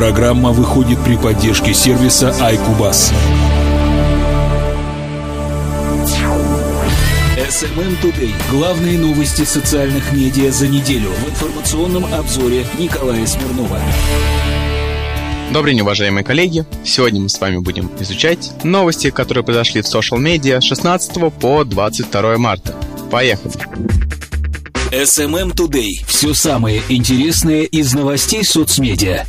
Программа выходит при поддержке сервиса iCubus. SMM Today. Главные новости социальных медиа за неделю в информационном обзоре Николая Смирнова. Добрый день, уважаемые коллеги! Сегодня мы с вами будем изучать новости, которые произошли в social медиа с 16 по 22 марта. Поехали! SMM Today. Все самое интересное из новостей соцмедиа.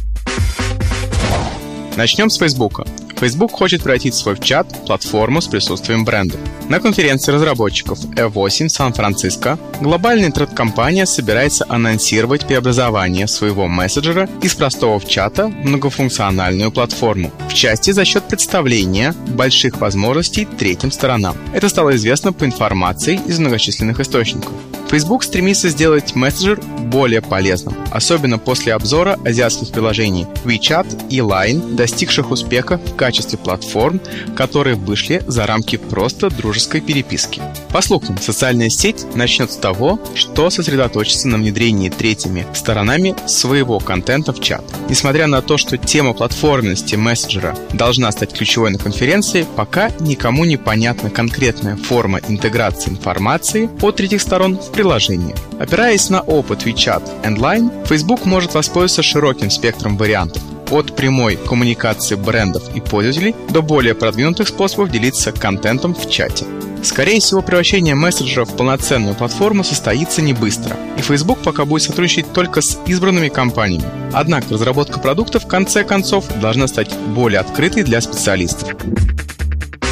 Начнем с Фейсбука. Facebook хочет превратить свой чат в платформу с присутствием бренда. На конференции разработчиков E8 Сан-Франциско глобальная интернет-компания собирается анонсировать преобразование своего мессенджера из простого в чата в многофункциональную платформу, в части за счет представления больших возможностей третьим сторонам. Это стало известно по информации из многочисленных источников. Facebook стремится сделать мессенджер более полезным, особенно после обзора азиатских приложений WeChat и Line, достигших успеха в качестве платформ, которые вышли за рамки просто дружеской переписки. По слухам, социальная сеть начнет с того, что сосредоточится на внедрении третьими сторонами своего контента в чат. Несмотря на то, что тема платформенности мессенджера должна стать ключевой на конференции, пока никому не понятна конкретная форма интеграции информации от третьих сторон в приложение. Опираясь на опыт WeChat and Line, Facebook может воспользоваться широким спектром вариантов от прямой коммуникации брендов и пользователей до более продвинутых способов делиться контентом в чате. Скорее всего, превращение мессенджера в полноценную платформу состоится не быстро, и Facebook пока будет сотрудничать только с избранными компаниями. Однако разработка продукта в конце концов должна стать более открытой для специалистов.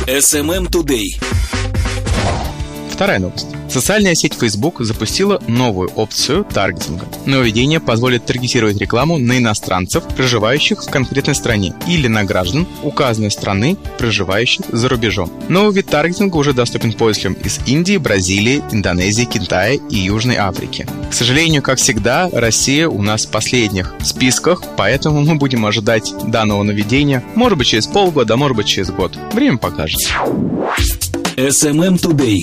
SMM Today. Вторая новость. Социальная сеть Facebook запустила новую опцию таргетинга. Нововведение позволит таргетировать рекламу на иностранцев, проживающих в конкретной стране, или на граждан указанной страны, проживающих за рубежом. Новый вид таргетинга уже доступен пользователям из Индии, Бразилии, Индонезии, Китая и Южной Африки. К сожалению, как всегда, Россия у нас в последних списках, поэтому мы будем ожидать данного нововведения, может быть, через полгода, может быть, через год. Время покажет. SMM Today.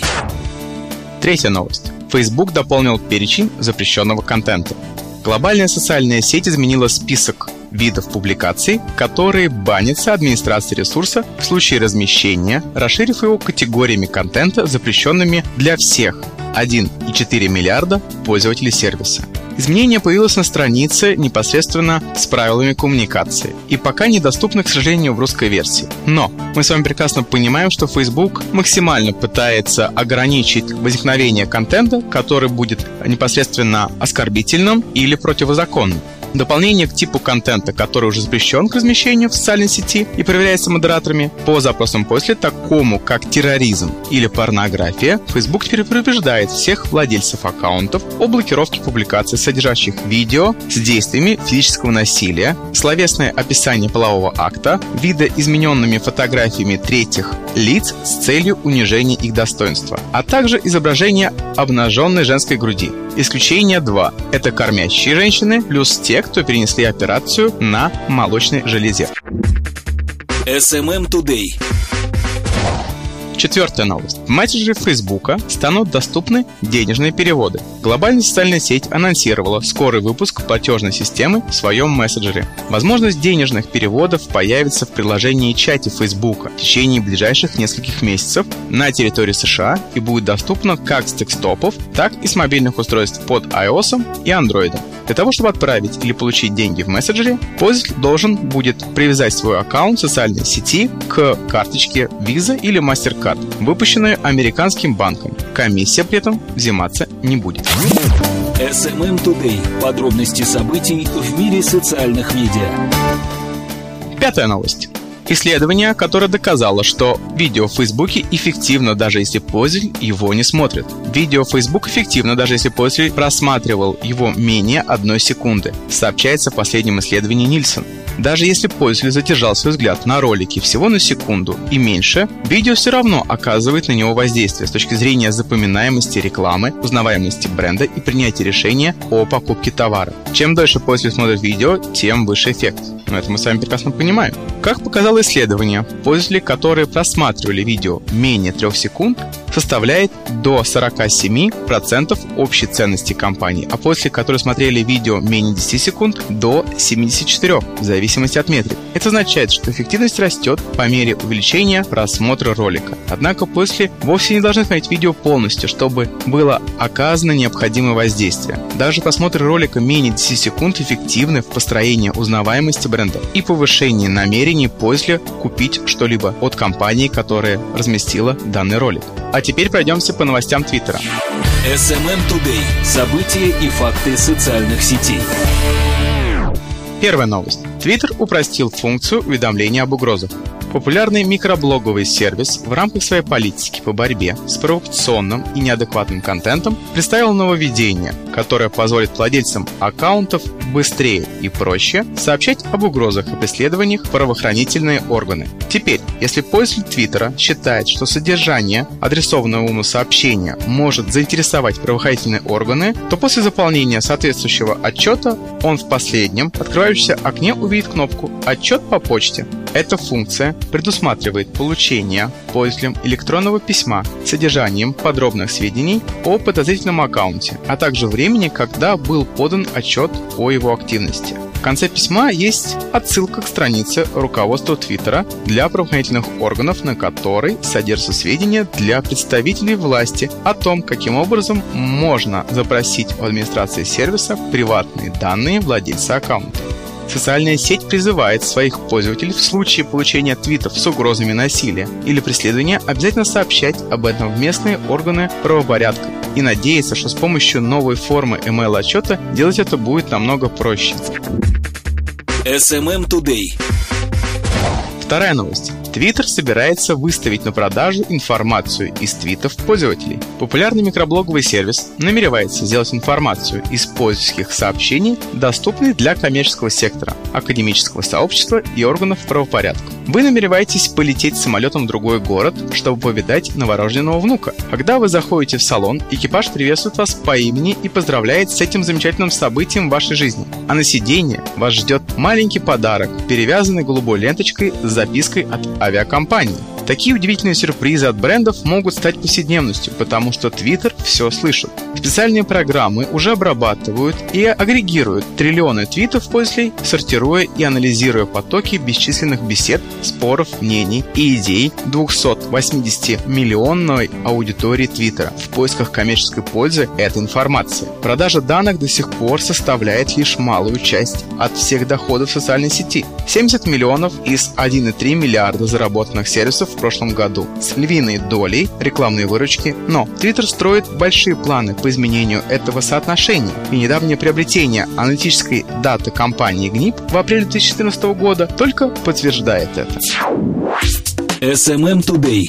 Третья новость. Facebook дополнил перечень запрещенного контента. Глобальная социальная сеть изменила список видов публикаций, которые банятся администрацией ресурса в случае размещения, расширив его категориями контента, запрещенными для всех 1,4 миллиарда пользователей сервиса. Изменение появилось на странице непосредственно с правилами коммуникации и пока недоступно, к сожалению, в русской версии. Но мы с вами прекрасно понимаем, что Facebook максимально пытается ограничить возникновение контента, который будет непосредственно оскорбительным или противозаконным. Дополнение к типу контента, который уже запрещен к размещению в социальной сети и проверяется модераторами, по запросам после такому, как терроризм или порнография, Facebook теперь предупреждает всех владельцев аккаунтов о блокировке публикаций, содержащих видео с действиями физического насилия, словесное описание полового акта, видоизмененными фотографиями третьих лиц с целью унижения их достоинства, а также изображение обнаженной женской груди. Исключение 2. Это кормящие женщины плюс те, кто перенесли операцию на молочной железе. SMM Today. Четвертая новость. В мессенджере Фейсбука станут доступны денежные переводы. Глобальная социальная сеть анонсировала скорый выпуск платежной системы в своем мессенджере. Возможность денежных переводов появится в приложении чате Фейсбука в течение ближайших нескольких месяцев на территории США и будет доступна как с десктопов, так и с мобильных устройств под iOS и Android. Для того, чтобы отправить или получить деньги в мессенджере, пользователь должен будет привязать свой аккаунт социальной сети к карточке Visa или MasterCard, выпущенной американским банком. Комиссия при этом взиматься не будет. SMM Today. Подробности событий в мире социальных медиа. Пятая новость. Исследование, которое доказало, что видео в Фейсбуке эффективно, даже если пользователь его не смотрит. Видео в Facebook эффективно, даже если пользователь просматривал его менее одной секунды, сообщается в последнем исследовании Нильсон. Даже если пользователь задержал свой взгляд на ролике всего на секунду и меньше, видео все равно оказывает на него воздействие с точки зрения запоминаемости рекламы, узнаваемости бренда и принятия решения о покупке товара. Чем дольше пользователь смотрит видео, тем выше эффект. Но это мы с вами прекрасно понимаем. Как показало исследование, пользователи, которые просматривали видео менее 3 секунд, составляет до 47% общей ценности компании, а после которой смотрели видео менее 10 секунд, до 74, в зависимости от метрик. Это означает, что эффективность растет по мере увеличения просмотра ролика. Однако после вовсе не должны смотреть видео полностью, чтобы было оказано необходимое воздействие. Даже просмотр ролика менее 10 секунд эффективны в построении узнаваемости бренда и повышении намерений после купить что-либо от компании, которая разместила данный ролик. А теперь пройдемся по новостям Твиттера. SMM Today. События и факты социальных сетей. Первая новость. Твиттер упростил функцию уведомления об угрозах. Популярный микроблоговый сервис в рамках своей политики по борьбе с провокационным и неадекватным контентом представил нововведение, которое позволит владельцам аккаунтов быстрее и проще сообщать об угрозах и преследованиях правоохранительные органы. Теперь, если пользователь Твиттера считает, что содержание адресованного ему сообщения может заинтересовать правоохранительные органы, то после заполнения соответствующего отчета он в последнем открывающемся окне увидит кнопку «Отчет по почте». Эта функция предусматривает получение пользователям электронного письма с содержанием подробных сведений о подозрительном аккаунте, а также времени, когда был подан отчет о его активности. В конце письма есть отсылка к странице руководства Твиттера для правоохранительных органов, на которой содержатся сведения для представителей власти о том, каким образом можно запросить у администрации сервиса приватные данные владельца аккаунта. Социальная сеть призывает своих пользователей в случае получения твитов с угрозами насилия или преследования обязательно сообщать об этом в местные органы правопорядка и надеяться, что с помощью новой формы email отчета делать это будет намного проще. SMM Today. Вторая новость. Twitter собирается выставить на продажу информацию из твитов пользователей. Популярный микроблоговый сервис намеревается сделать информацию из пользовательских сообщений доступной для коммерческого сектора, академического сообщества и органов правопорядка. Вы намереваетесь полететь самолетом в другой город, чтобы повидать новорожденного внука. Когда вы заходите в салон, экипаж приветствует вас по имени и поздравляет с этим замечательным событием в вашей жизни. А на сиденье вас ждет маленький подарок, перевязанный голубой ленточкой с запиской от авиакомпании. Такие удивительные сюрпризы от брендов могут стать повседневностью, потому что Twitter все слышит. Специальные программы уже обрабатывают и агрегируют триллионы твитов пользователей, сортируя и анализируя потоки бесчисленных бесед, споров, мнений и идей 280-миллионной аудитории Твиттера в поисках коммерческой пользы этой информации. Продажа данных до сих пор составляет лишь малую часть от всех доходов социальной сети. 70 миллионов из 1,3 миллиарда заработанных сервисов в прошлом году с львиной долей рекламной выручки, но Twitter строит большие планы по изменению этого соотношения, и недавнее приобретение аналитической даты компании GNIP в апреле 2014 года только подтверждает это. SMM Today.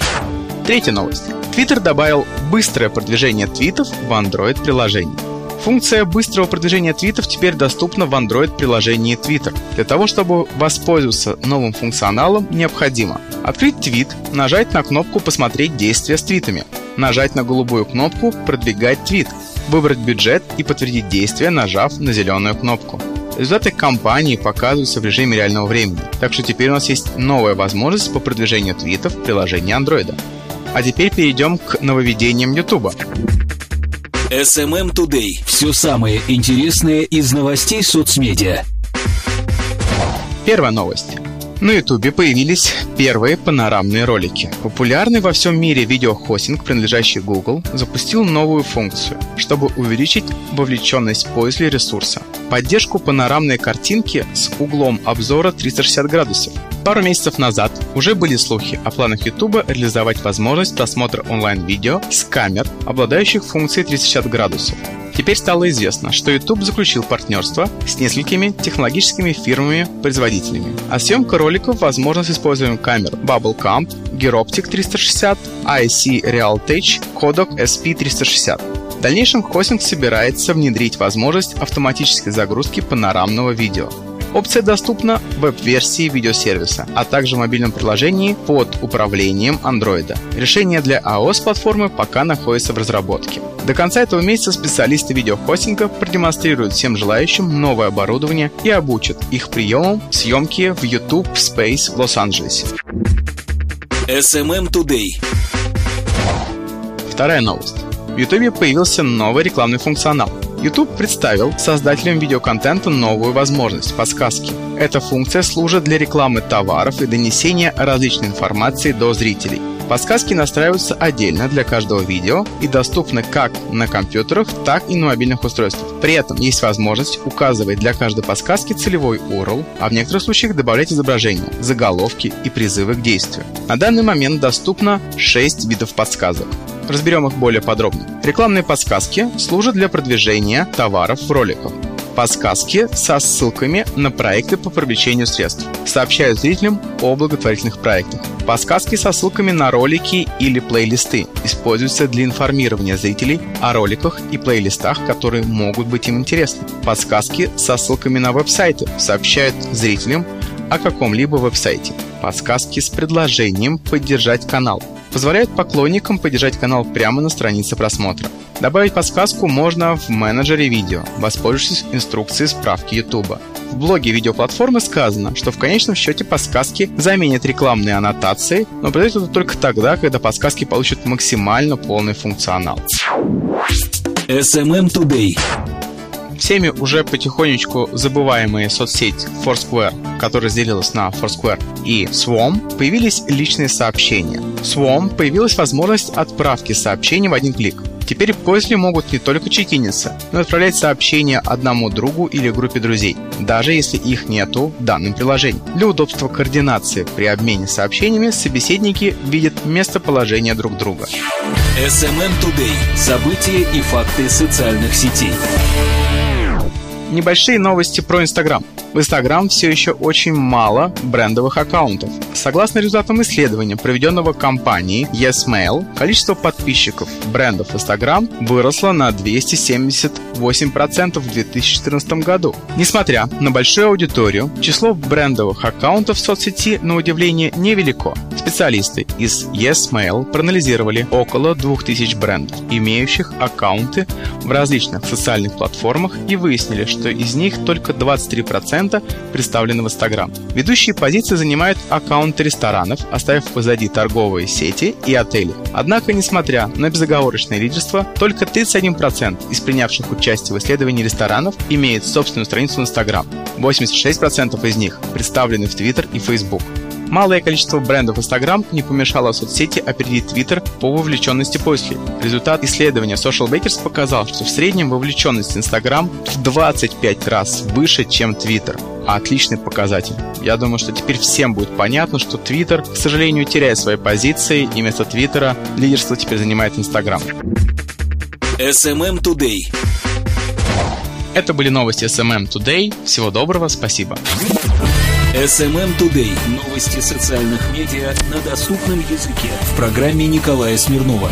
Третья новость. Twitter добавил быстрое продвижение твитов в Android-приложении. Функция быстрого продвижения твитов теперь доступна в Android-приложении Twitter. Для того, чтобы воспользоваться новым функционалом, необходимо открыть твит, нажать на кнопку «Посмотреть действия с твитами», нажать на голубую кнопку «Продвигать твит», выбрать бюджет и подтвердить действие, нажав на зеленую кнопку. Результаты кампании показываются в режиме реального времени, так что теперь у нас есть новая возможность по продвижению твитов в приложении Android. А теперь перейдем к нововведениям YouTube. SMM Today. Все самое интересное из новостей соцмедиа. Первая новость. На Ютубе появились первые панорамные ролики. Популярный во всем мире видеохостинг, принадлежащий Google, запустил новую функцию, чтобы увеличить вовлеченность пользователей ресурса. Поддержку панорамной картинки с углом обзора 360 градусов. Пару месяцев назад уже были слухи о планах YouTube реализовать возможность просмотра онлайн-видео с камер, обладающих функцией 360 градусов. Теперь стало известно, что YouTube заключил партнерство с несколькими технологическими фирмами-производителями. А съемка роликов возможна с использованием камер Bubblecam, Gyroptic 360, IC Realtech, Kodak SP360. В дальнейшем хостинг собирается внедрить возможность автоматической загрузки панорамного видео. Опция доступна в веб-версии видеосервиса, а также в мобильном приложении под управлением Android. Решение для iOS-платформы пока находится в разработке. До конца этого месяца специалисты видеохостинга продемонстрируют всем желающим новое оборудование и обучат их приемам съемки в YouTube Space в Лос-Анджелесе. SMM Today. Вторая новость. В YouTube появился новый рекламный функционал. YouTube представил создателям видеоконтента новую возможность – подсказки. Эта функция служит для рекламы товаров и донесения различной информации до зрителей. Подсказки настраиваются отдельно для каждого видео и доступны как на компьютерах, так и на мобильных устройствах. При этом есть возможность указывать для каждой подсказки целевой URL, а в некоторых случаях добавлять изображения, заголовки и призывы к действию. На данный момент доступно 6 видов подсказок. Разберем их более подробно. Рекламные подсказки служат для продвижения товаров в роликах. Подсказки со ссылками на проекты по привлечению средств. Сообщают зрителям о благотворительных проектах. Подсказки со ссылками на ролики или плейлисты используются для информирования зрителей о роликах и плейлистах, которые могут быть им интересны. Подсказки со ссылками на веб-сайты сообщают зрителям о каком-либо веб-сайте. Подсказки с предложением поддержать канал позволяют поклонникам поддержать канал прямо на странице просмотра. Добавить подсказку можно в менеджере видео, воспользовавшись инструкцией справки YouTube. В блоге видеоплатформы сказано, что в конечном счете подсказки заменят рекламные аннотации, но произойдет это только тогда, когда подсказки получат максимально полный функционал. SMM Today всеми уже потихонечку забываемые соцсеть Foursquare, которая разделилась на Foursquare и Swarm, появились личные сообщения. В Swarm появилась возможность отправки сообщений в один клик. Теперь пользователи могут не только чекиниться, но и отправлять сообщения одному другу или группе друзей, даже если их нету в данном приложении. Для удобства координации при обмене сообщениями собеседники видят местоположение друг друга. SMM Today. События и факты социальных сетей. Небольшие новости про Инстаграм. В Instagram все еще очень мало брендовых аккаунтов. Согласно результатам исследования, проведенного компанией YesMail, количество подписчиков брендов Instagram выросло на 278% в 2014 году. Несмотря на большую аудиторию, число брендовых аккаунтов в соцсети, на удивление, невелико. Специалисты из YesMail проанализировали около 2000 брендов, имеющих аккаунты в различных социальных платформах и выяснили, что из них только 23% контента представлены в Instagram. Ведущие позиции занимают аккаунты ресторанов, оставив позади торговые сети и отели. Однако, несмотря на безоговорочное лидерство, только 31% из принявших участие в исследовании ресторанов имеют собственную страницу в Instagram. 86% из них представлены в Twitter и Facebook. Малое количество брендов Instagram не помешало соцсети опередить Twitter по вовлеченности пользователей. Результат исследования Social Bakers показал, что в среднем вовлеченность Instagram в 25 раз выше, чем Twitter. Отличный показатель. Я думаю, что теперь всем будет понятно, что Twitter, к сожалению, теряет свои позиции, и вместо Твиттера лидерство теперь занимает Instagram. SMM Today. Это были новости SMM Today. Всего доброго, спасибо. SMM Today. Новости социальных медиа на доступном языке. В программе Николая Смирнова.